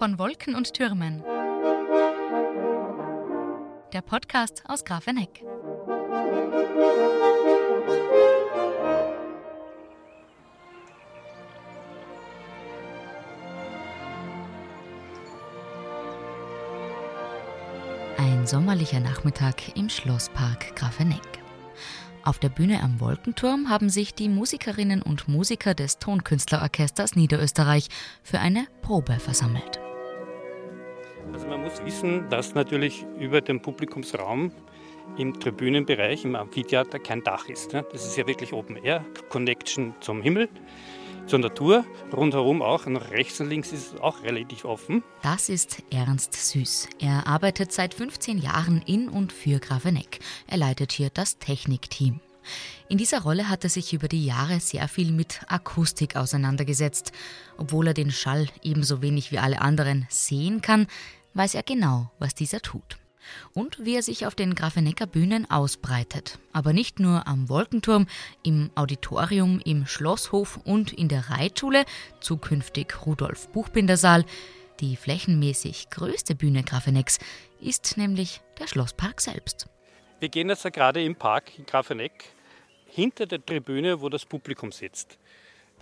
von Wolken und Türmen. Der Podcast aus Grafeneck. Ein sommerlicher Nachmittag im Schlosspark Grafeneck. Auf der Bühne am Wolkenturm haben sich die Musikerinnen und Musiker des Tonkünstlerorchesters Niederösterreich für eine Probe versammelt. Also man muss wissen, dass natürlich über dem Publikumsraum im Tribünenbereich, im Amphitheater kein Dach ist. Das ist ja wirklich Open Air, Connection zum Himmel zur Natur. Rundherum auch, nach rechts und links ist es auch relativ offen. Das ist Ernst Süß. Er arbeitet seit 15 Jahren in und für Graveneck. Er leitet hier das Technikteam. In dieser Rolle hat er sich über die Jahre sehr viel mit Akustik auseinandergesetzt. Obwohl er den Schall ebenso wenig wie alle anderen sehen kann, weiß er genau, was dieser tut und wie er sich auf den Grafenecker Bühnen ausbreitet. Aber nicht nur am Wolkenturm, im Auditorium, im Schlosshof und in der Reitschule, zukünftig Rudolf Buchbinder Saal. Die flächenmäßig größte Bühne Grafenecks ist nämlich der Schlosspark selbst. Wir gehen jetzt gerade im Park in Grafeneck hinter der Tribüne, wo das Publikum sitzt.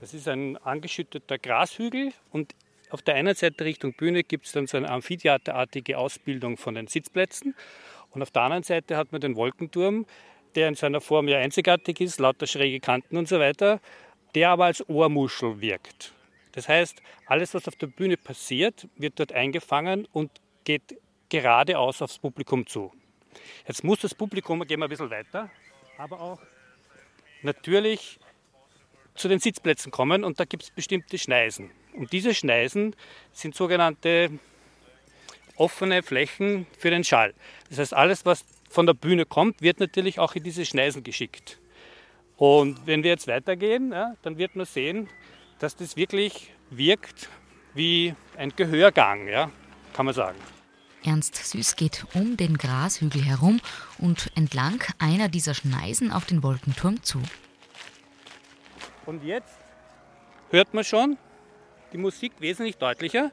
Das ist ein angeschütteter Grashügel und auf der einen Seite Richtung Bühne gibt es dann so eine amphitheaterartige Ausbildung von den Sitzplätzen. Und auf der anderen Seite hat man den Wolkenturm, der in seiner Form ja einzigartig ist, lauter schräge Kanten und so weiter, der aber als Ohrmuschel wirkt. Das heißt, alles, was auf der Bühne passiert, wird dort eingefangen und geht geradeaus aufs Publikum zu. Jetzt muss das Publikum, gehen wir ein bisschen weiter, aber auch natürlich zu den Sitzplätzen kommen und da gibt es bestimmte Schneisen. Und diese Schneisen sind sogenannte offene Flächen für den Schall. Das heißt, alles, was von der Bühne kommt, wird natürlich auch in diese Schneisen geschickt. Und wenn wir jetzt weitergehen, ja, dann wird man sehen, dass das wirklich wirkt wie ein Gehörgang, ja, kann man sagen. Ernst Süß geht um den Grashügel herum und entlang einer dieser Schneisen auf den Wolkenturm zu. Und jetzt hört man schon, die Musik wesentlich deutlicher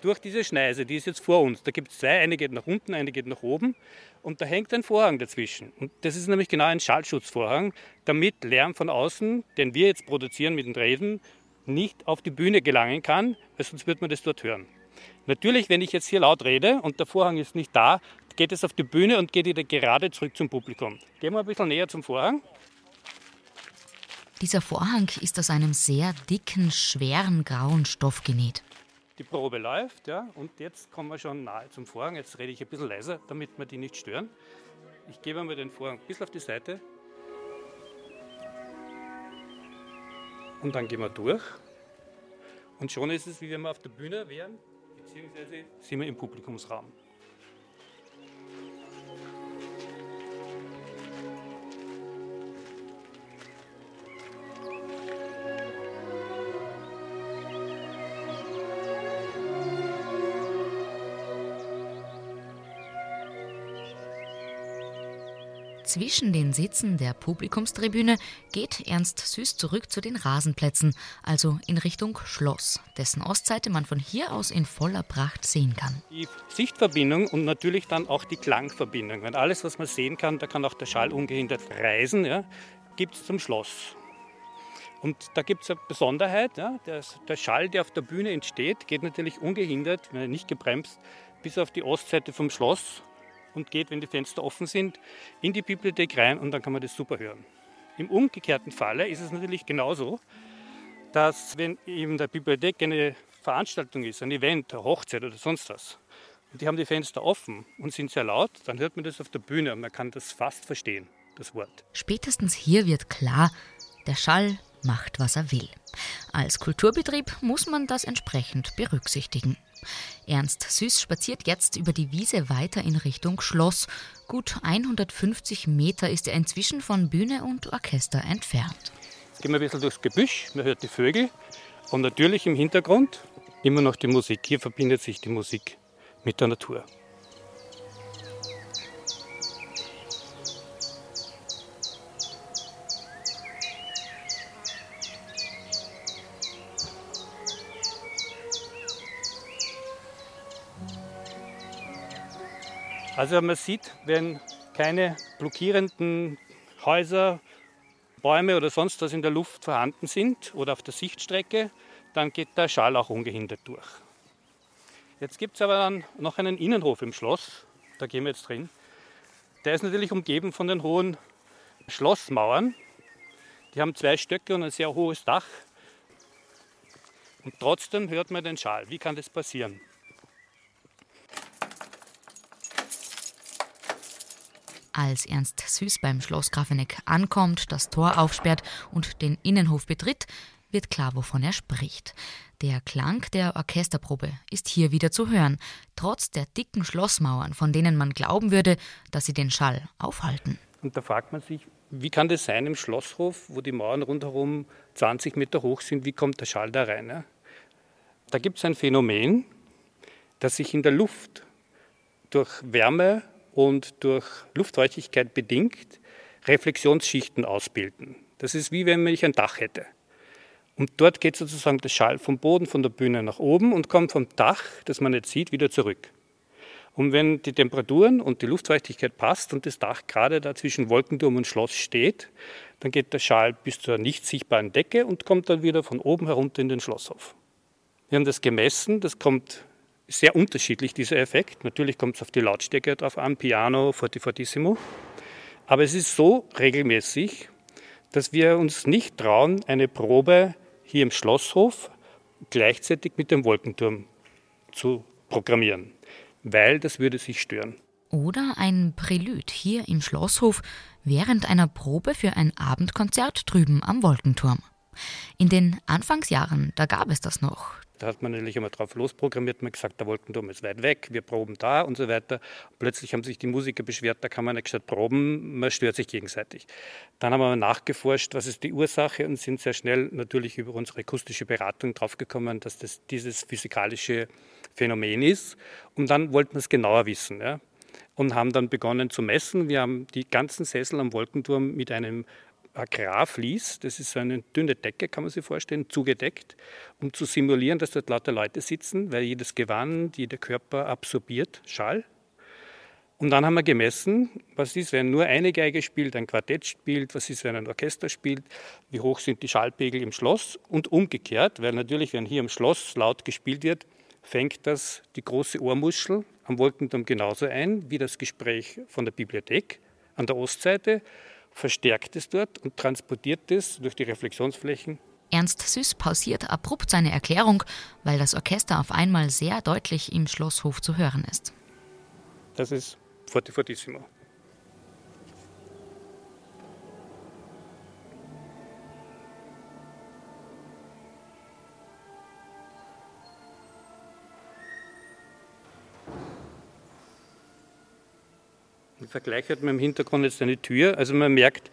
durch diese Schneise, die ist jetzt vor uns. Da gibt es zwei, eine geht nach unten, eine geht nach oben und da hängt ein Vorhang dazwischen. Und das ist nämlich genau ein Schallschutzvorhang, damit Lärm von außen, den wir jetzt produzieren mit den Reden, nicht auf die Bühne gelangen kann, weil sonst wird man das dort hören. Natürlich, wenn ich jetzt hier laut rede und der Vorhang ist nicht da, geht es auf die Bühne und geht wieder gerade zurück zum Publikum. Gehen wir ein bisschen näher zum Vorhang. Dieser Vorhang ist aus einem sehr dicken, schweren grauen Stoff genäht. Die Probe läuft, ja, und jetzt kommen wir schon nahe zum Vorhang. Jetzt rede ich ein bisschen leiser, damit wir die nicht stören. Ich gebe mal den Vorhang ein bisschen auf die Seite. Und dann gehen wir durch. Und schon ist es, wie wenn wir auf der Bühne wären, beziehungsweise sind wir im Publikumsraum. Zwischen den Sitzen der Publikumstribüne geht Ernst Süß zurück zu den Rasenplätzen, also in Richtung Schloss, dessen Ostseite man von hier aus in voller Pracht sehen kann. Die Sichtverbindung und natürlich dann auch die Klangverbindung. Wenn alles, was man sehen kann, da kann auch der Schall ungehindert reisen, ja, gibt es zum Schloss. Und da gibt es eine Besonderheit, ja, der, der Schall, der auf der Bühne entsteht, geht natürlich ungehindert, wenn er nicht gebremst, bis auf die Ostseite vom Schloss und geht, wenn die Fenster offen sind, in die Bibliothek rein und dann kann man das super hören. Im umgekehrten Falle ist es natürlich genauso, dass wenn in der Bibliothek eine Veranstaltung ist, ein Event, eine Hochzeit oder sonst was, und die haben die Fenster offen und sind sehr laut, dann hört man das auf der Bühne und man kann das fast verstehen, das Wort. Spätestens hier wird klar, der Schall macht, was er will. Als Kulturbetrieb muss man das entsprechend berücksichtigen. Ernst Süß spaziert jetzt über die Wiese weiter in Richtung Schloss. Gut 150 Meter ist er inzwischen von Bühne und Orchester entfernt. Jetzt gehen wir ein bisschen durchs Gebüsch, man hört die Vögel und natürlich im Hintergrund immer noch die Musik. Hier verbindet sich die Musik mit der Natur. Also man sieht, wenn keine blockierenden Häuser, Bäume oder sonst was in der Luft vorhanden sind oder auf der Sichtstrecke, dann geht der Schall auch ungehindert durch. Jetzt gibt es aber dann noch einen Innenhof im Schloss, da gehen wir jetzt drin. Der ist natürlich umgeben von den hohen Schlossmauern. Die haben zwei Stöcke und ein sehr hohes Dach. Und trotzdem hört man den Schall. Wie kann das passieren? Als Ernst Süß beim Schloss Grafeneck ankommt, das Tor aufsperrt und den Innenhof betritt, wird klar, wovon er spricht. Der Klang der Orchesterprobe ist hier wieder zu hören, trotz der dicken Schlossmauern, von denen man glauben würde, dass sie den Schall aufhalten. Und da fragt man sich, wie kann das sein im Schlosshof, wo die Mauern rundherum 20 Meter hoch sind, wie kommt der Schall da rein? Ne? Da gibt es ein Phänomen, das sich in der Luft durch Wärme und durch Luftfeuchtigkeit bedingt Reflexionsschichten ausbilden. Das ist wie wenn ich ein Dach hätte. Und dort geht sozusagen der Schall vom Boden, von der Bühne nach oben und kommt vom Dach, das man nicht sieht, wieder zurück. Und wenn die Temperaturen und die Luftfeuchtigkeit passt und das Dach gerade da zwischen Wolkenturm und Schloss steht, dann geht der Schall bis zur nicht sichtbaren Decke und kommt dann wieder von oben herunter in den Schlosshof. Wir haben das gemessen, das kommt sehr unterschiedlich, dieser Effekt. Natürlich kommt es auf die Lautstärke drauf an, Piano, Forti Fortissimo. Aber es ist so regelmäßig, dass wir uns nicht trauen, eine Probe hier im Schlosshof gleichzeitig mit dem Wolkenturm zu programmieren, weil das würde sich stören. Oder ein Prälud hier im Schlosshof während einer Probe für ein Abendkonzert drüben am Wolkenturm. In den Anfangsjahren, da gab es das noch. Da hat man natürlich immer drauf losprogrammiert, man gesagt, der Wolkenturm ist weit weg, wir proben da und so weiter. Plötzlich haben sich die Musiker beschwert, da kann man nicht gescheit proben, man stört sich gegenseitig. Dann haben wir nachgeforscht, was ist die Ursache und sind sehr schnell natürlich über unsere akustische Beratung draufgekommen, dass das dieses physikalische Phänomen ist. Und dann wollten wir es genauer wissen. Ja und haben dann begonnen zu messen. Wir haben die ganzen Sessel am Wolkenturm mit einem Agrarvlies, das ist so eine dünne Decke, kann man sich vorstellen, zugedeckt, um zu simulieren, dass dort lauter Leute sitzen, weil jedes Gewand, jeder Körper absorbiert Schall. Und dann haben wir gemessen, was ist, wenn nur eine Geige spielt, ein Quartett spielt, was ist, wenn ein Orchester spielt, wie hoch sind die Schallpegel im Schloss und umgekehrt, weil natürlich, wenn hier im Schloss laut gespielt wird, fängt das die große Ohrmuschel am Wolkenturm genauso ein wie das Gespräch von der Bibliothek an der Ostseite verstärkt es dort und transportiert es durch die Reflexionsflächen. Ernst Süß pausiert abrupt seine Erklärung, weil das Orchester auf einmal sehr deutlich im Schlosshof zu hören ist. Das ist Forte Fortissimo. Vergleich hat man im Hintergrund jetzt eine Tür. Also man merkt,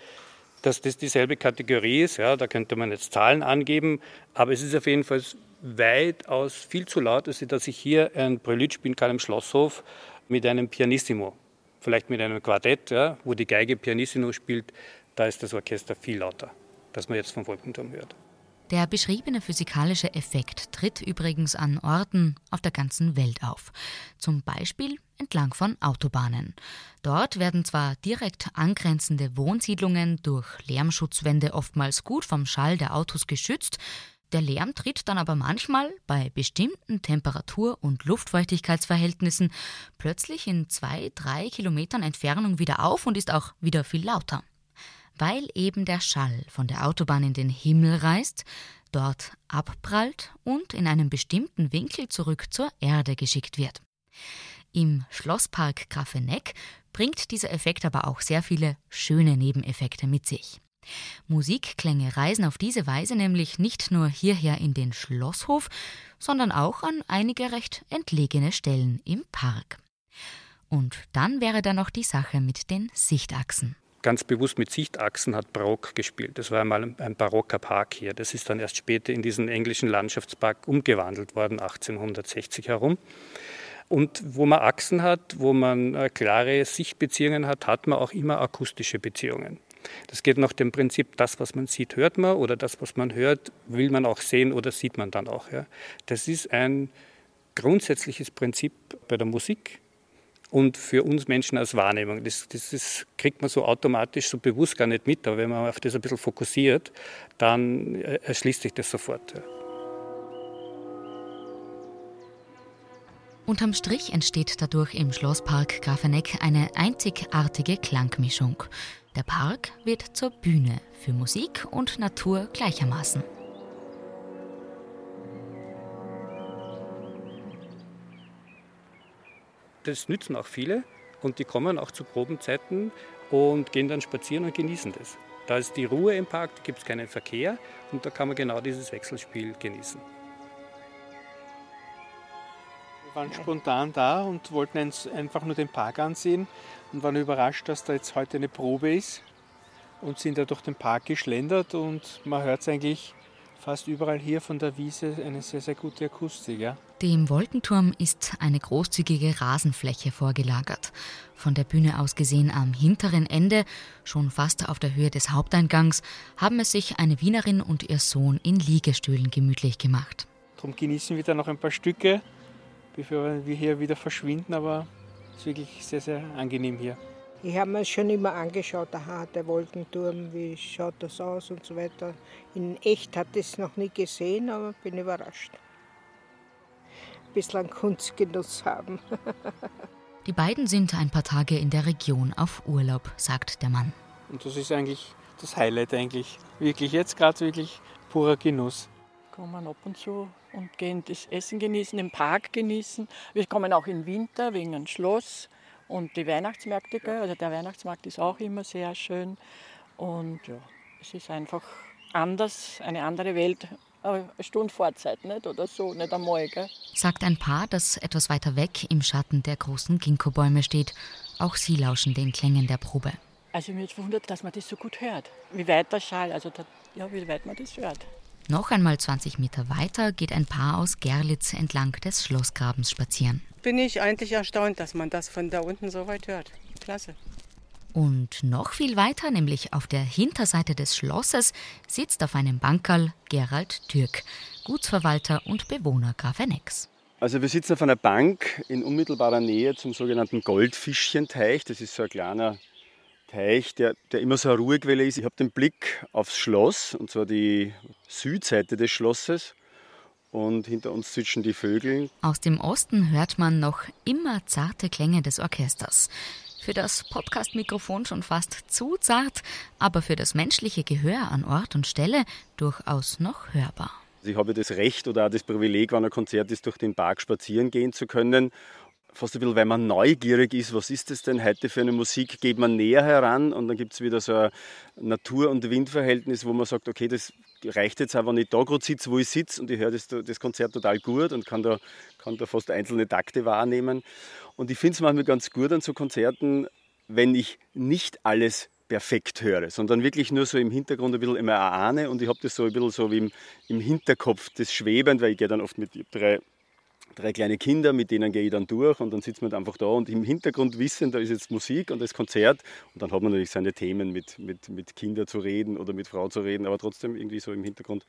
dass das dieselbe Kategorie ist. Ja, da könnte man jetzt Zahlen angeben, aber es ist auf jeden Fall weitaus viel zu laut, als dass ich hier ein Prelude spielen kann im Schlosshof mit einem Pianissimo. Vielleicht mit einem Quartett, ja, wo die Geige Pianissimo spielt, da ist das Orchester viel lauter, das man jetzt vom Wolkenturm hört. Der beschriebene physikalische Effekt tritt übrigens an Orten auf der ganzen Welt auf. Zum Beispiel entlang von Autobahnen. Dort werden zwar direkt angrenzende Wohnsiedlungen durch Lärmschutzwände oftmals gut vom Schall der Autos geschützt, der Lärm tritt dann aber manchmal bei bestimmten Temperatur- und Luftfeuchtigkeitsverhältnissen plötzlich in zwei, drei Kilometern Entfernung wieder auf und ist auch wieder viel lauter weil eben der Schall von der Autobahn in den Himmel reist, dort abprallt und in einem bestimmten Winkel zurück zur Erde geschickt wird. Im Schlosspark Grafeneck bringt dieser Effekt aber auch sehr viele schöne Nebeneffekte mit sich. Musikklänge reisen auf diese Weise nämlich nicht nur hierher in den Schlosshof, sondern auch an einige recht entlegene Stellen im Park. Und dann wäre da noch die Sache mit den Sichtachsen ganz bewusst mit Sichtachsen hat Barock gespielt. Das war einmal ein barocker Park hier. Das ist dann erst später in diesen englischen Landschaftspark umgewandelt worden, 1860 herum. Und wo man Achsen hat, wo man äh, klare Sichtbeziehungen hat, hat man auch immer akustische Beziehungen. Das geht nach dem Prinzip, das, was man sieht, hört man oder das, was man hört, will man auch sehen oder sieht man dann auch. Ja. Das ist ein grundsätzliches Prinzip bei der Musik und für uns Menschen als Wahrnehmung. Das, das ist, kriegt man so automatisch, so bewusst gar nicht mit, aber wenn man auf das ein bisschen fokussiert, dann äh, erschließt sich das sofort. Unterm Strich entsteht dadurch im Schlosspark Grafeneck eine einzigartige Klangmischung. Der Park wird zur Bühne für Musik und Natur gleichermaßen. Das nützen auch viele und die kommen auch zu Probenzeiten und gehen dann spazieren und genießen das. Da ist die Ruhe im Park, da gibt es keinen Verkehr und da kann man genau dieses Wechselspiel genießen. Wir waren spontan da und wollten uns einfach nur den Park ansehen und waren überrascht, dass da jetzt heute eine Probe ist und sind da durch den Park geschlendert und man hört es eigentlich fast überall hier von der Wiese eine sehr, sehr gute Akustik. Ja. Dem Wolkenturm ist eine großzügige Rasenfläche vorgelagert. Von der Bühne aus gesehen am hinteren Ende, schon fast auf der Höhe des Haupteingangs, haben es sich eine Wienerin und ihr Sohn in Liegestühlen gemütlich gemacht. Darum genießen wir da noch ein paar Stücke bevor wir hier wieder verschwinden. Aber es ist wirklich sehr, sehr angenehm hier. Ich habe mir schon immer angeschaut, aha, der Wolkenturm, wie schaut das aus und so weiter. In echt hatte ich es noch nie gesehen, aber bin überrascht. Bislang Kunstgenuss haben. Die beiden sind ein paar Tage in der Region auf Urlaub, sagt der Mann. Und das ist eigentlich das Highlight eigentlich. Wirklich jetzt gerade wirklich purer Genuss kommen ab und zu und gehen das Essen genießen, im Park genießen. Wir kommen auch im Winter wegen einem Schloss und die Weihnachtsmärkte. Also der Weihnachtsmarkt ist auch immer sehr schön. Und ja, es ist einfach anders, eine andere Welt. eine Stunde Vorzeit, nicht? Oder so, nicht einmal. Gell? Sagt ein Paar, das etwas weiter weg im Schatten der großen Ginkgo-Bäume steht. Auch sie lauschen den Klängen der Probe. Also mir ist verwundert, dass man das so gut hört. Wie weit der Schall, also da, ja, wie weit man das hört. Noch einmal 20 Meter weiter geht ein Paar aus Gerlitz entlang des Schlossgrabens spazieren. Bin ich eigentlich erstaunt, dass man das von da unten so weit hört. Klasse. Und noch viel weiter, nämlich auf der Hinterseite des Schlosses, sitzt auf einem Bankerl Gerald Türk, Gutsverwalter und Bewohner Grafenex. Also wir sitzen auf einer Bank in unmittelbarer Nähe zum sogenannten Goldfischchenteich. Das ist so ein kleiner Teich, der, der immer so eine Ruhequelle ist. Ich habe den Blick aufs Schloss, und zwar die Südseite des Schlosses. Und hinter uns zwitschern die Vögel. Aus dem Osten hört man noch immer zarte Klänge des Orchesters. Für das Podcast-Mikrofon schon fast zu zart, aber für das menschliche Gehör an Ort und Stelle durchaus noch hörbar. Also ich habe das Recht oder auch das Privileg, wenn ein Konzert ist, durch den Park spazieren gehen zu können fast ein bisschen, weil man neugierig ist, was ist das denn heute für eine Musik, geht man näher heran und dann gibt es wieder so ein Natur- und Windverhältnis, wo man sagt, okay, das reicht jetzt auch, wenn ich da gerade sitze, wo ich sitze und ich höre das, das Konzert total gut und kann da, kann da fast einzelne Takte wahrnehmen. Und ich finde es manchmal ganz gut an so Konzerten, wenn ich nicht alles perfekt höre, sondern wirklich nur so im Hintergrund ein bisschen immer ahne und ich habe das so ein bisschen so wie im, im Hinterkopf, das schwebend, weil ich gehe dann oft mit drei drei kleine Kinder, mit denen gehe ich dann durch und dann sitzt man einfach da und im Hintergrund wissen, da ist jetzt Musik und das Konzert und dann hat man natürlich seine Themen mit, mit, mit Kindern zu reden oder mit Frau zu reden, aber trotzdem irgendwie so im Hintergrund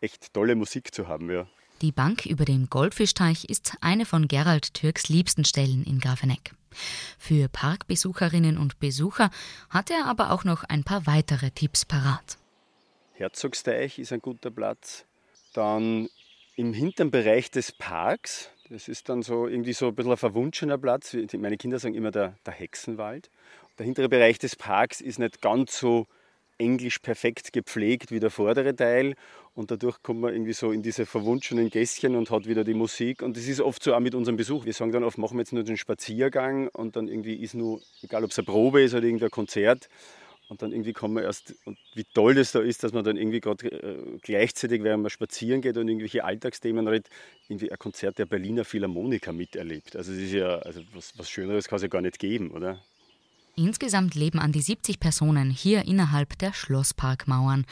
echt tolle Musik zu haben, ja. Die Bank über dem Goldfischteich ist eine von Gerald Türks liebsten Stellen in Grafeneck. Für Parkbesucherinnen und Besucher hat er aber auch noch ein paar weitere Tipps parat. Herzogsteich ist ein guter Platz. Dann im hinteren Bereich des Parks. Das ist dann so irgendwie so ein bisschen ein verwunschener Platz. Meine Kinder sagen immer der, der Hexenwald. Der hintere Bereich des Parks ist nicht ganz so englisch perfekt gepflegt wie der vordere Teil. Und dadurch kommt man irgendwie so in diese verwunschenen Gässchen und hat wieder die Musik. Und das ist oft so auch mit unserem Besuch. Wir sagen dann oft, machen wir jetzt nur den Spaziergang und dann irgendwie ist nur, egal ob es eine Probe ist oder irgendein Konzert, und dann irgendwie kommen wir erst, und wie toll das da ist, dass man dann irgendwie gerade äh, gleichzeitig, während man spazieren geht und irgendwelche Alltagsthemen redet, irgendwie ein Konzert der Berliner Philharmoniker miterlebt. Also es ist ja, also was, was Schöneres kann es ja gar nicht geben, oder? Insgesamt leben an die 70 Personen hier innerhalb der Schlossparkmauern,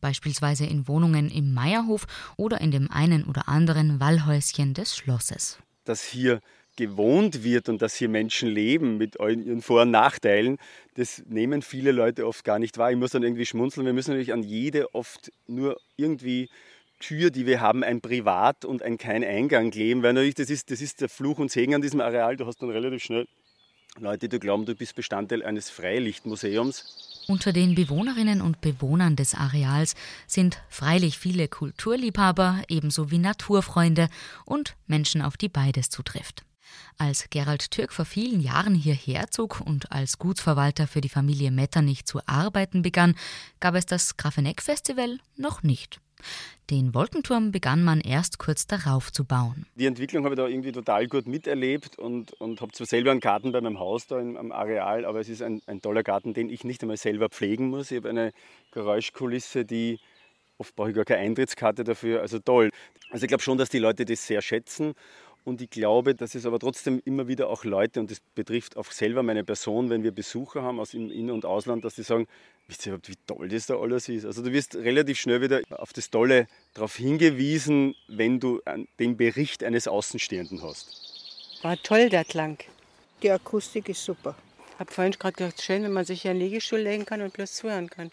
beispielsweise in Wohnungen im Meierhof oder in dem einen oder anderen Wallhäuschen des Schlosses. Dass hier gewohnt wird und dass hier Menschen leben mit ihren Vor- und Nachteilen, das nehmen viele Leute oft gar nicht wahr. Ich muss dann irgendwie schmunzeln. Wir müssen natürlich an jede oft nur irgendwie Tür, die wir haben, ein Privat und ein kein Eingang kleben, weil natürlich das ist, das ist der Fluch und Segen an diesem Areal. Du hast dann relativ schnell Leute, die glauben, du bist Bestandteil eines Freilichtmuseums. Unter den Bewohnerinnen und Bewohnern des Areals sind freilich viele Kulturliebhaber, ebenso wie Naturfreunde und Menschen, auf die beides zutrifft. Als Gerald Türk vor vielen Jahren hierher zog und als Gutsverwalter für die Familie Metternich zu arbeiten begann, gab es das Grafeneck-Festival noch nicht. Den Wolkenturm begann man erst kurz darauf zu bauen. Die Entwicklung habe ich da irgendwie total gut miterlebt und, und habe zwar selber einen Garten bei meinem Haus da im, am Areal, aber es ist ein, ein toller Garten, den ich nicht einmal selber pflegen muss. Ich habe eine Geräuschkulisse, die oft brauche ich gar keine Eintrittskarte dafür, also toll. Also ich glaube schon, dass die Leute das sehr schätzen und ich glaube, dass es aber trotzdem immer wieder auch Leute, und das betrifft auch selber meine Person, wenn wir Besucher haben aus dem In- und Ausland, dass sie sagen, wisst ihr überhaupt, wie toll das da alles ist? Also du wirst relativ schnell wieder auf das Tolle darauf hingewiesen, wenn du den Bericht eines Außenstehenden hast. War toll, der Klang. Die Akustik ist super. Ich habe vorhin gerade gedacht, schön, wenn man sich hier in den Liegestuhl legen kann und bloß zuhören kann.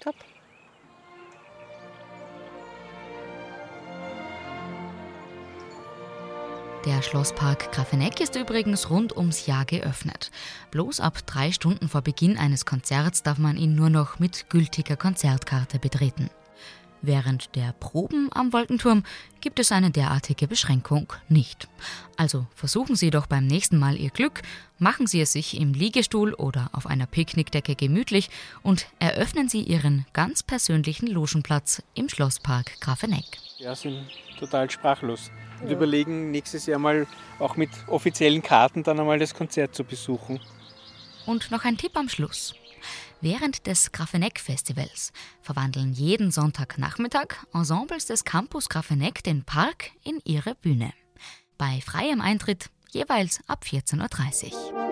Top. Der Schlosspark Grafeneck ist übrigens rund ums Jahr geöffnet. Bloß ab drei Stunden vor Beginn eines Konzerts darf man ihn nur noch mit gültiger Konzertkarte betreten. Während der Proben am Wolkenturm gibt es eine derartige Beschränkung nicht. Also versuchen Sie doch beim nächsten Mal Ihr Glück, machen Sie es sich im Liegestuhl oder auf einer Picknickdecke gemütlich und eröffnen Sie Ihren ganz persönlichen Logenplatz im Schlosspark Grafeneck. Ja, sind total sprachlos und ja. überlegen, nächstes Jahr mal auch mit offiziellen Karten dann einmal das Konzert zu besuchen. Und noch ein Tipp am Schluss. Während des Grafeneck-Festivals verwandeln jeden Sonntagnachmittag Ensembles des Campus Grafeneck den Park in ihre Bühne. Bei freiem Eintritt jeweils ab 14.30 Uhr.